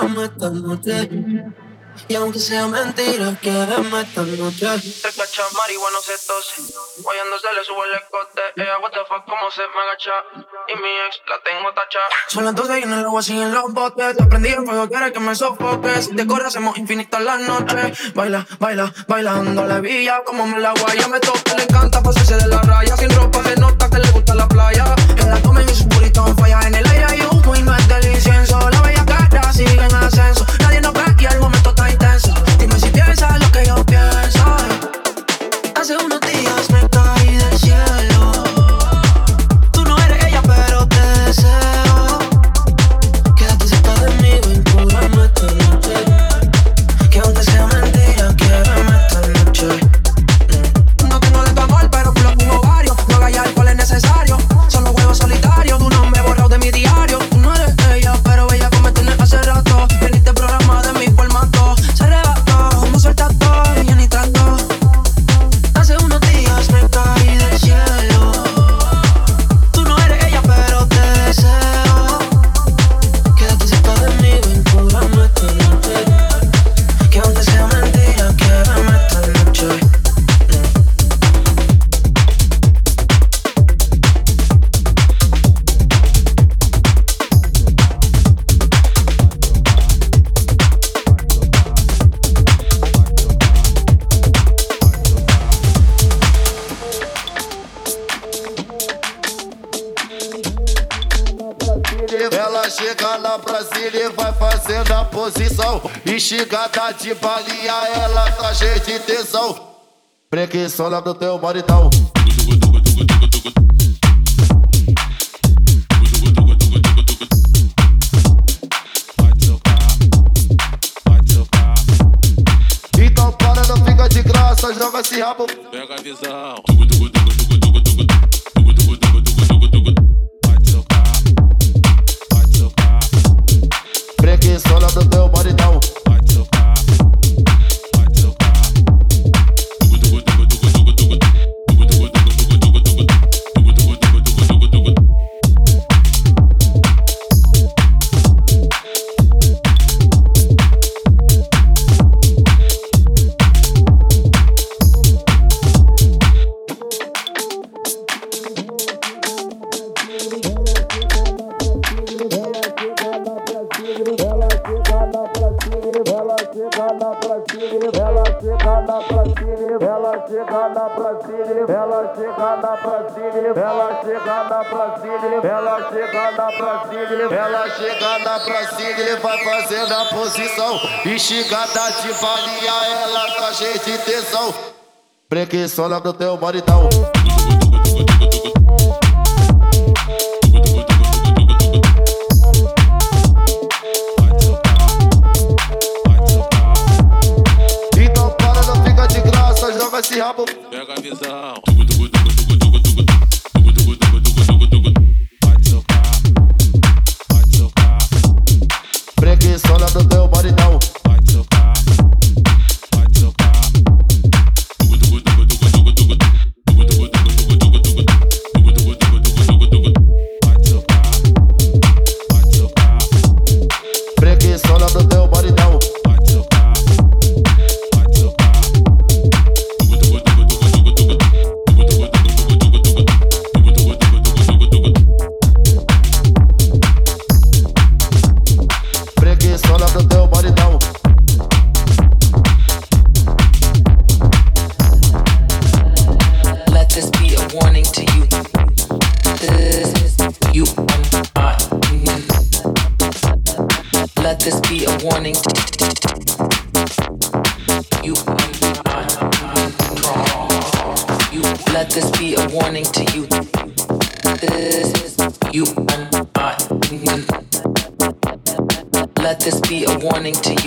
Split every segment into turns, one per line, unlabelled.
vamos esta noche. Y aunque sea mentira, quédame esta noche. Tres cachas marihuana se tose. Guayándose le sube el escote. Ella, what the fuck, cómo se me agacha. Y mi ex la tengo tacha. Son las 12 en el agua siguen los botes. Te prendí el fuego, quieres que me sofoque. Si te hacemos infinitas las noches. Baila, baila, bailando la villa. Como me la guaya, me toca, le encanta pasarse de la raya. Sin ropa de noche Instigada de balia, ela tá cheia de tesão. Preguiçona do teu maridão. Então para, não fica de graça, joga esse rabo. Pega a visão. te valia,
ela tá gente de tesão. Preguiçona pro teu maridão. Então, então para, não fica de graça, joga esse rabo.
Pega a visão.
Preguiçona pro teu warning.
You, you let this be a warning to you. This you, let this be a warning to you.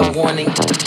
a warning.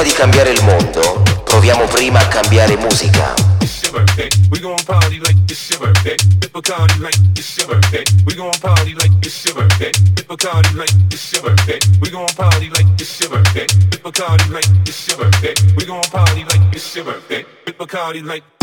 prima di cambiare il mondo, proviamo prima a cambiare musica. Bacardi like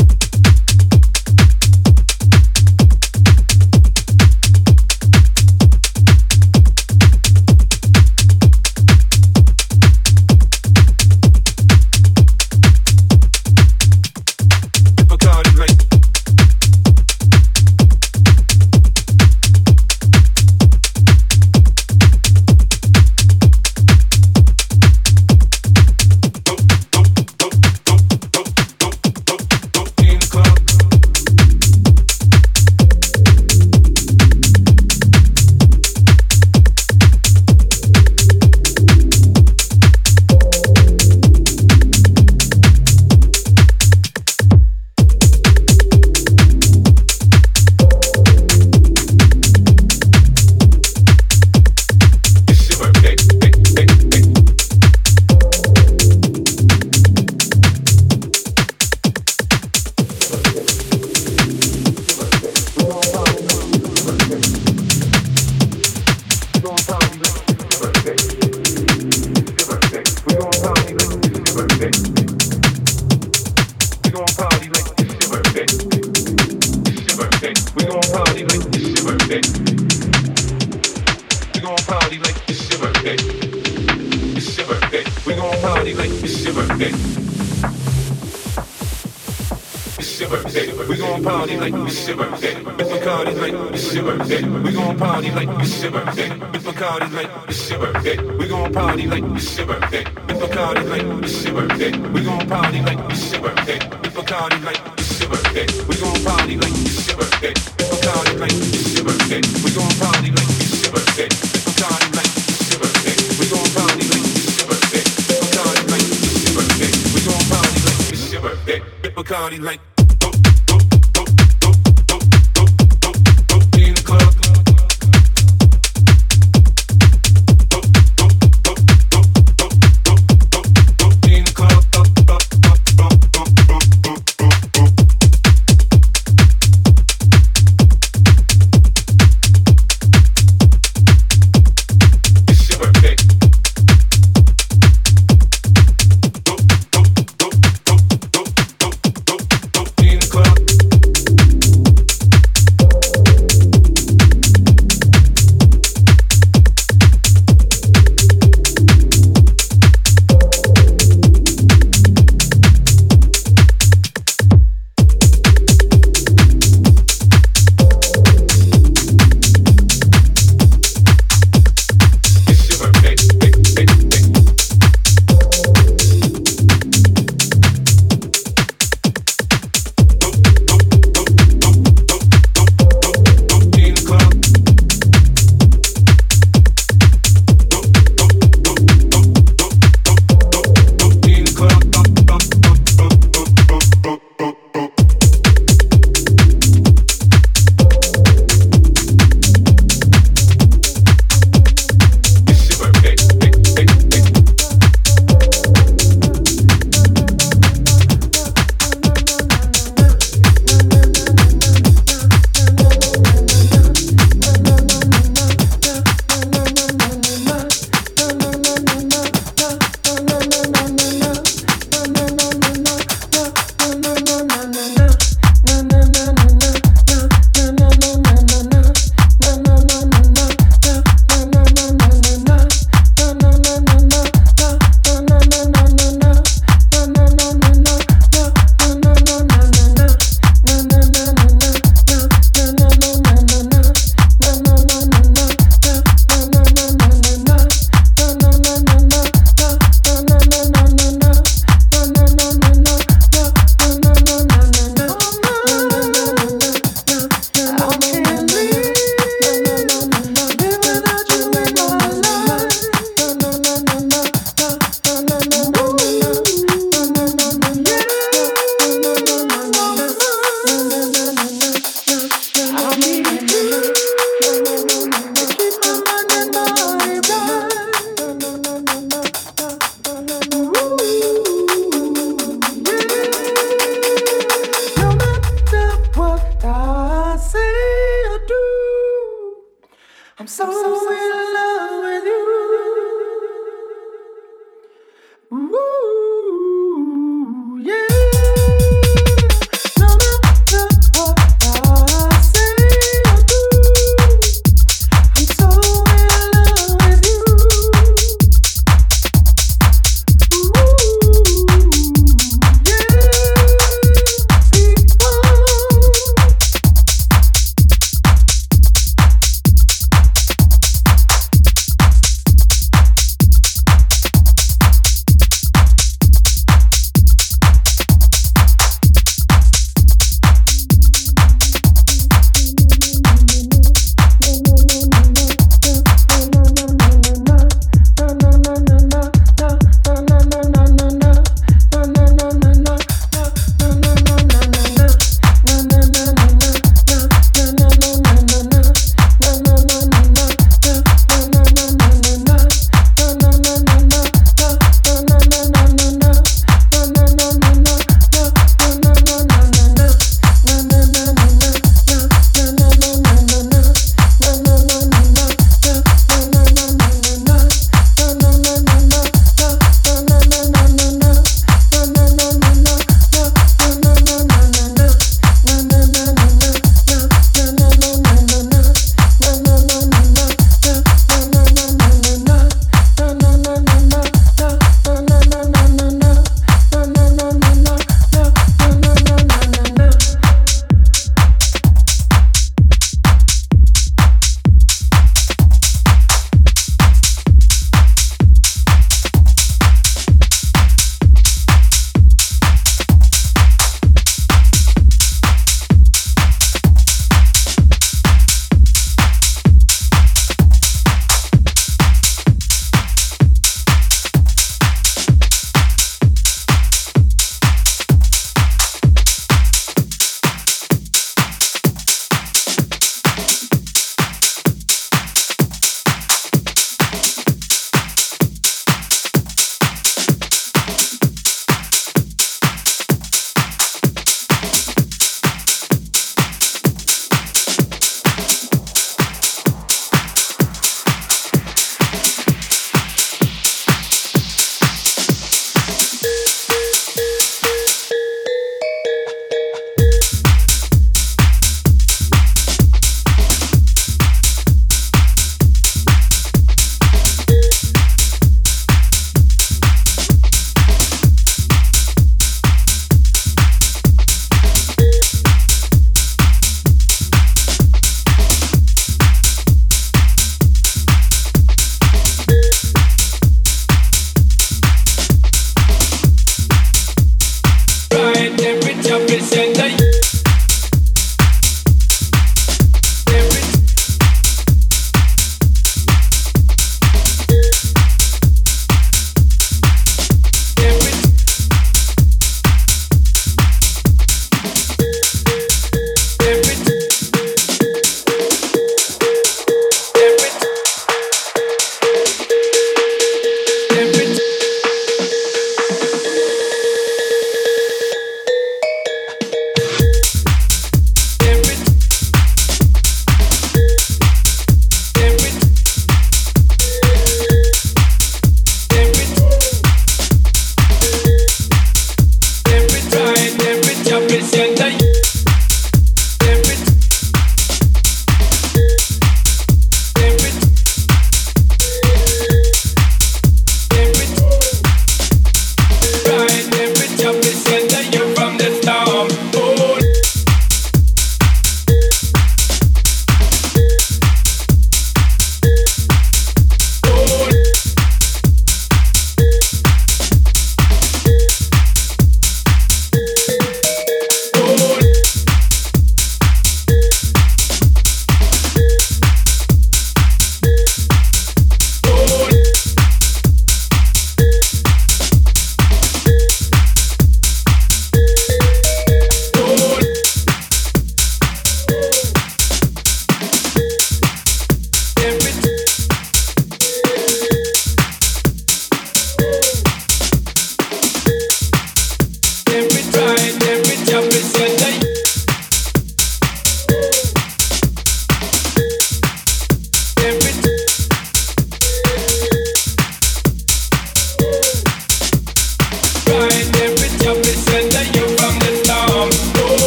gon' party like it's your birthday. It's Bacardi like it's Shiver. We
gon' party like it's your birthday. It's Bacardi like it's Shiver. We gon' party like it's your birthday. It's Bacardi like it's Shiver. We gon' party like it's your birthday. It's Bacardi like it's Shiver. We gon' party like it's your birthday. It's Bacardi like it's Shiver. We gon' party like it's your birthday. It's Bacardi like it's Shiver. We gon' party like it's your birthday. It's Bacardi like
it's Shiver. We gon' party like it's your birthday. It's Bacardi like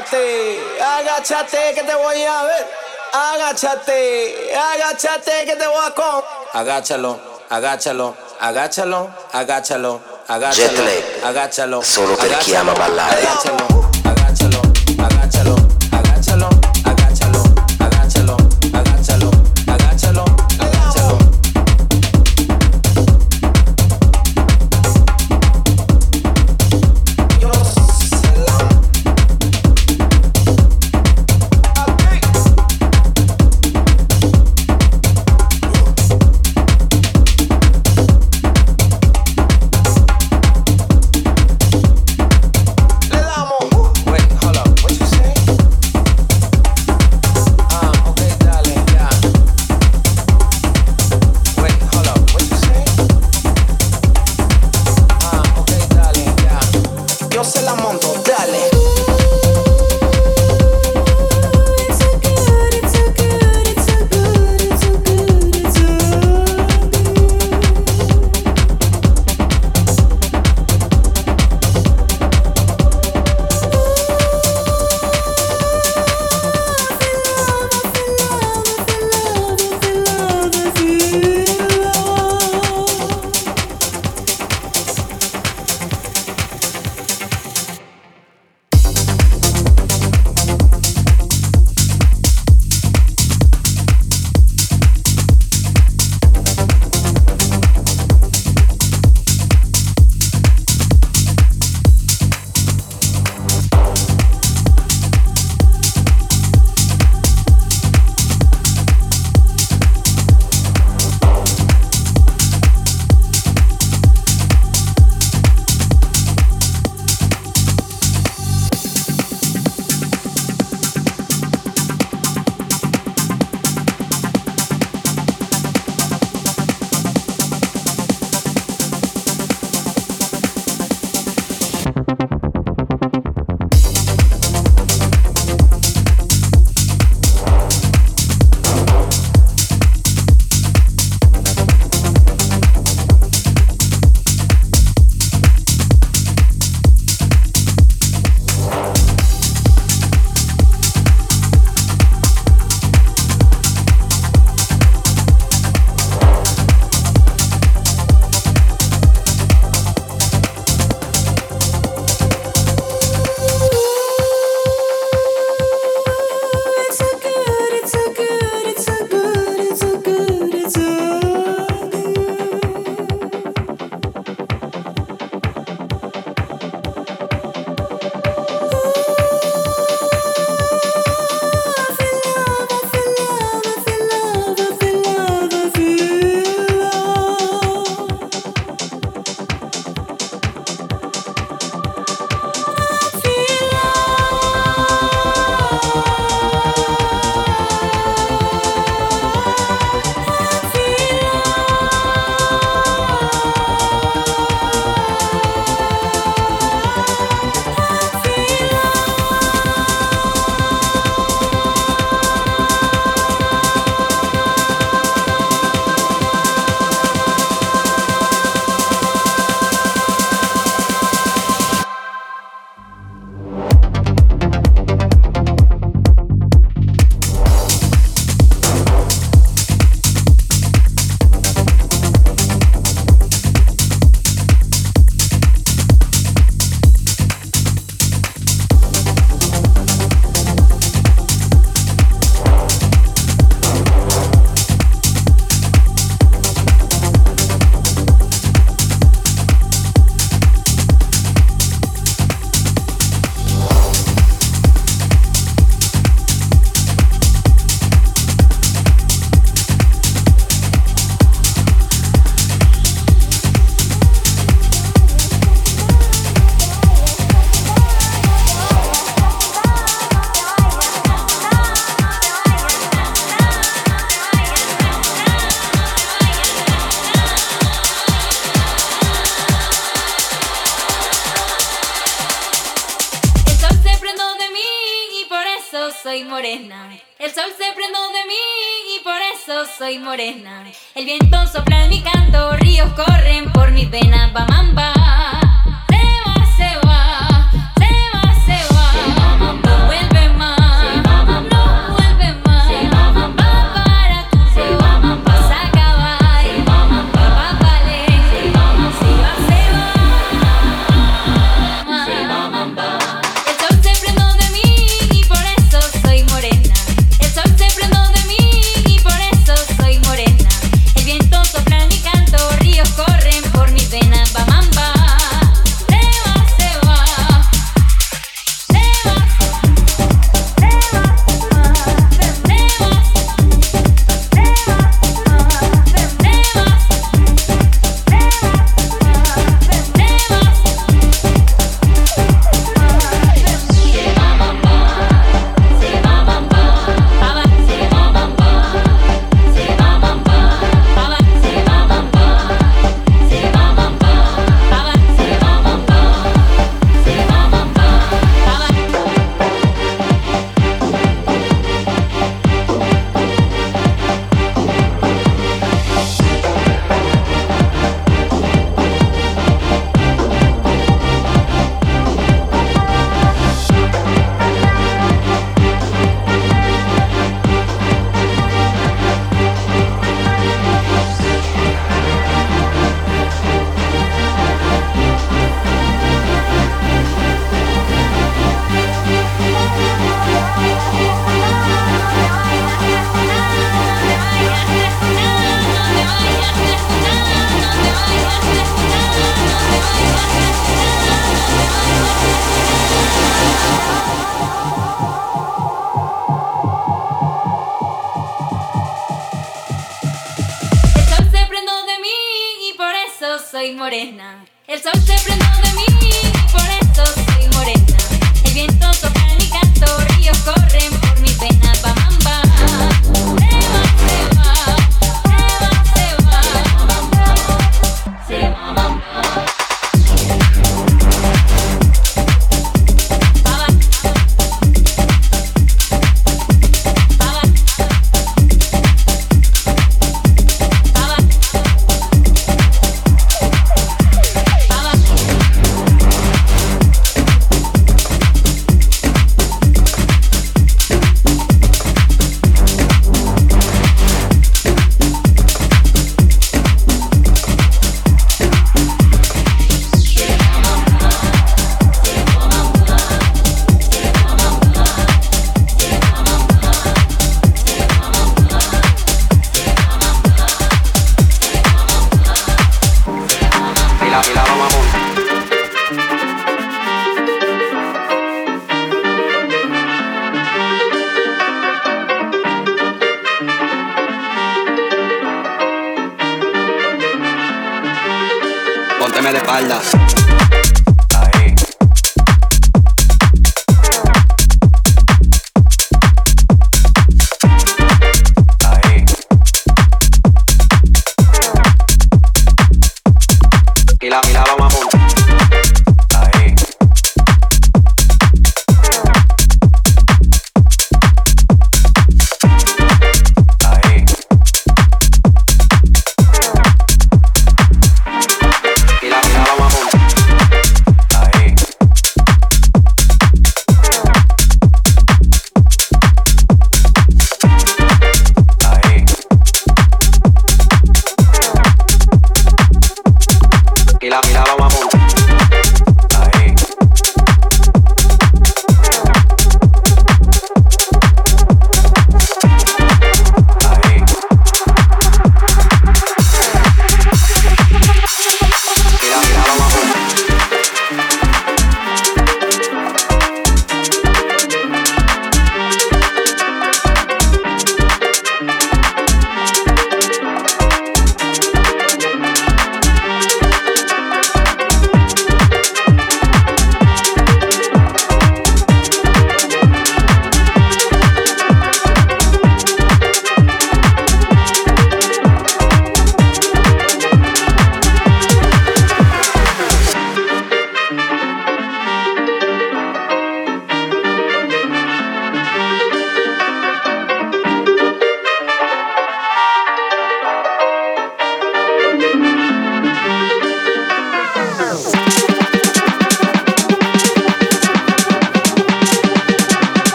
Agáchate, agáchate que te voy a ver. Agáchate, agáchate que te voy a con. Agáchalo, agáchalo, agáchalo, agáchalo, agáchalo. Jetlag,
agáchalo. Solo perché
ama ballare. Agáchalo.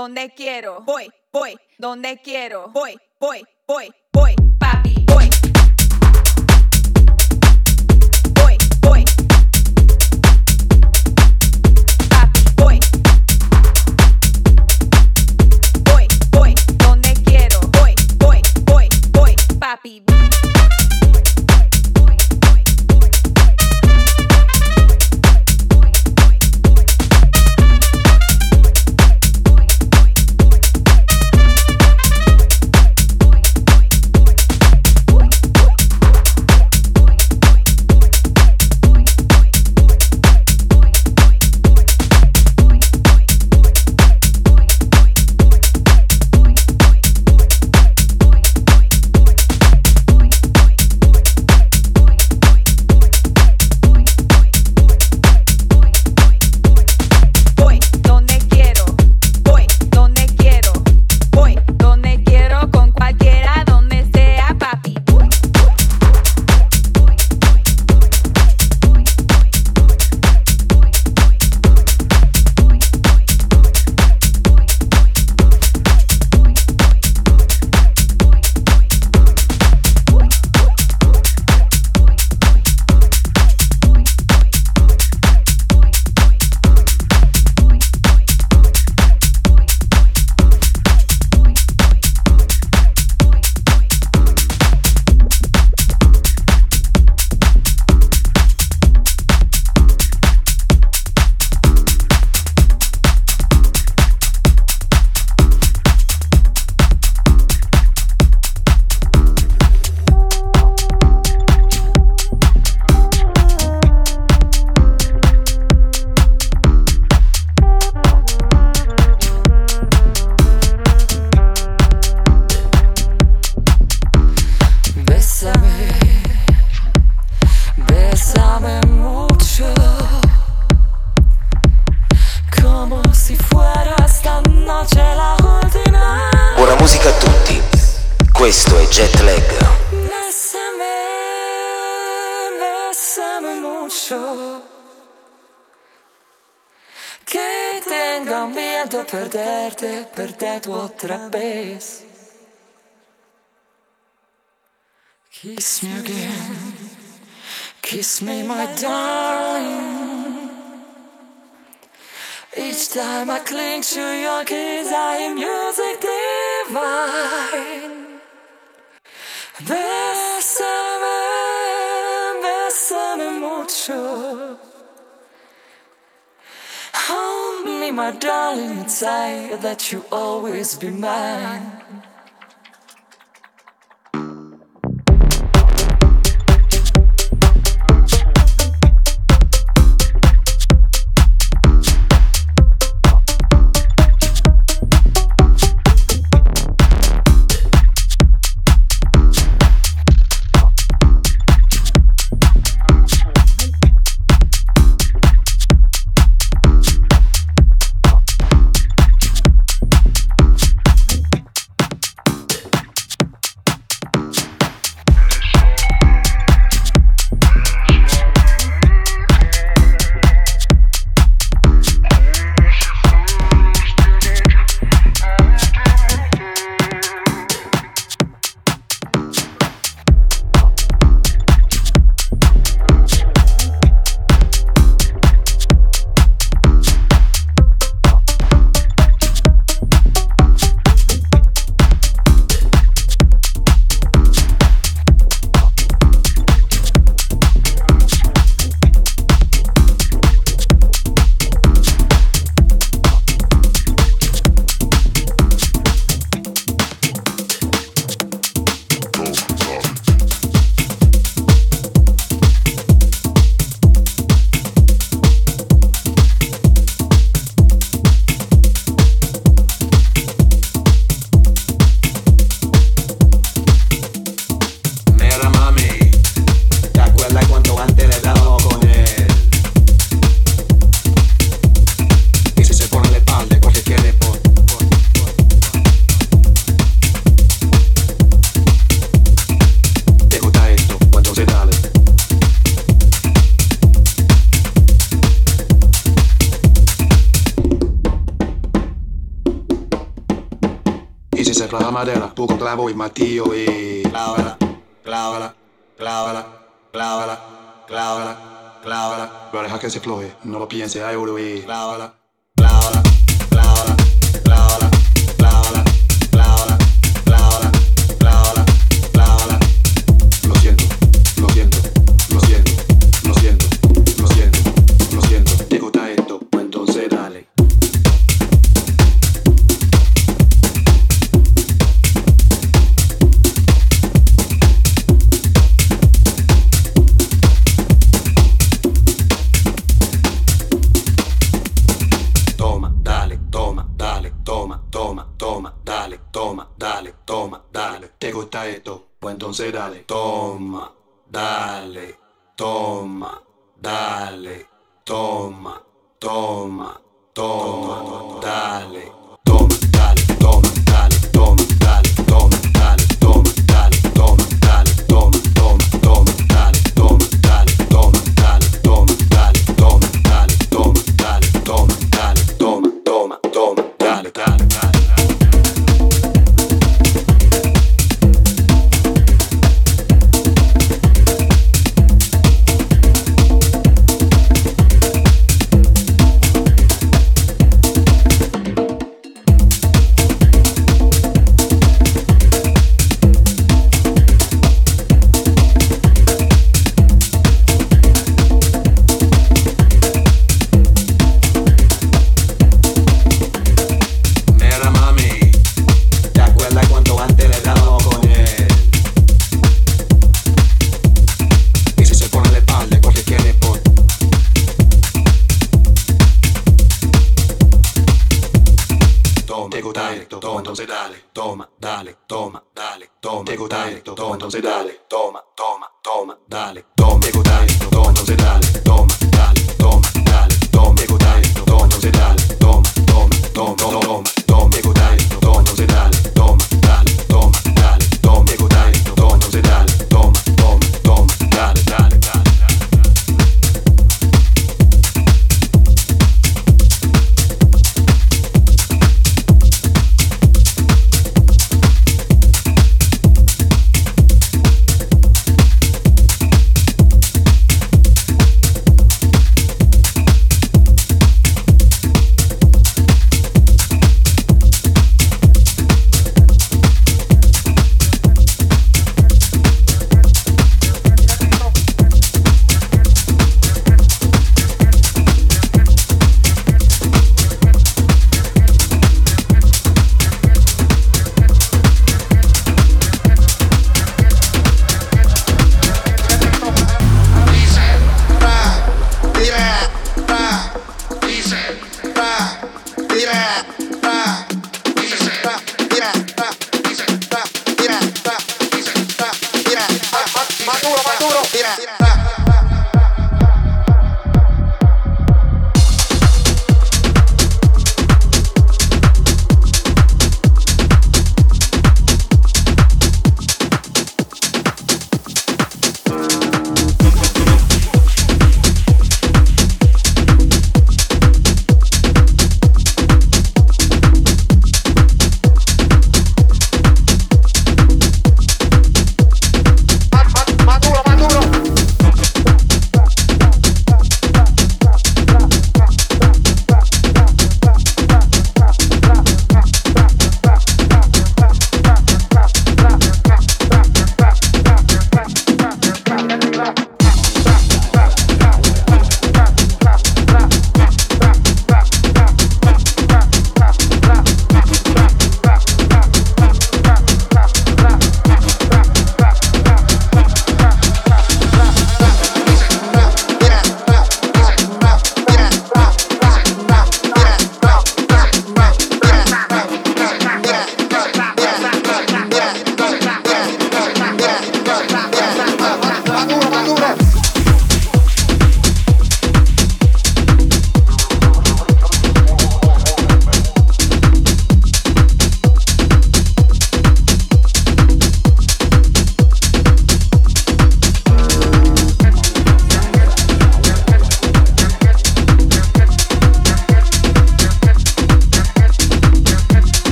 donde quiero, voy, voy, donde quiero, voy, voy, voy, voy. Kiss me again, kiss me, my darling. Each time I cling to your kiss, I am music divine. Bésame, bésame mucho. Hold me, my darling, say that you always be mine.
Clavo y matillo y clávala, clávala, clávala, clávala, clávala, clávala. Pero deja que se floje, no lo piense, ay, y clávala, clávala,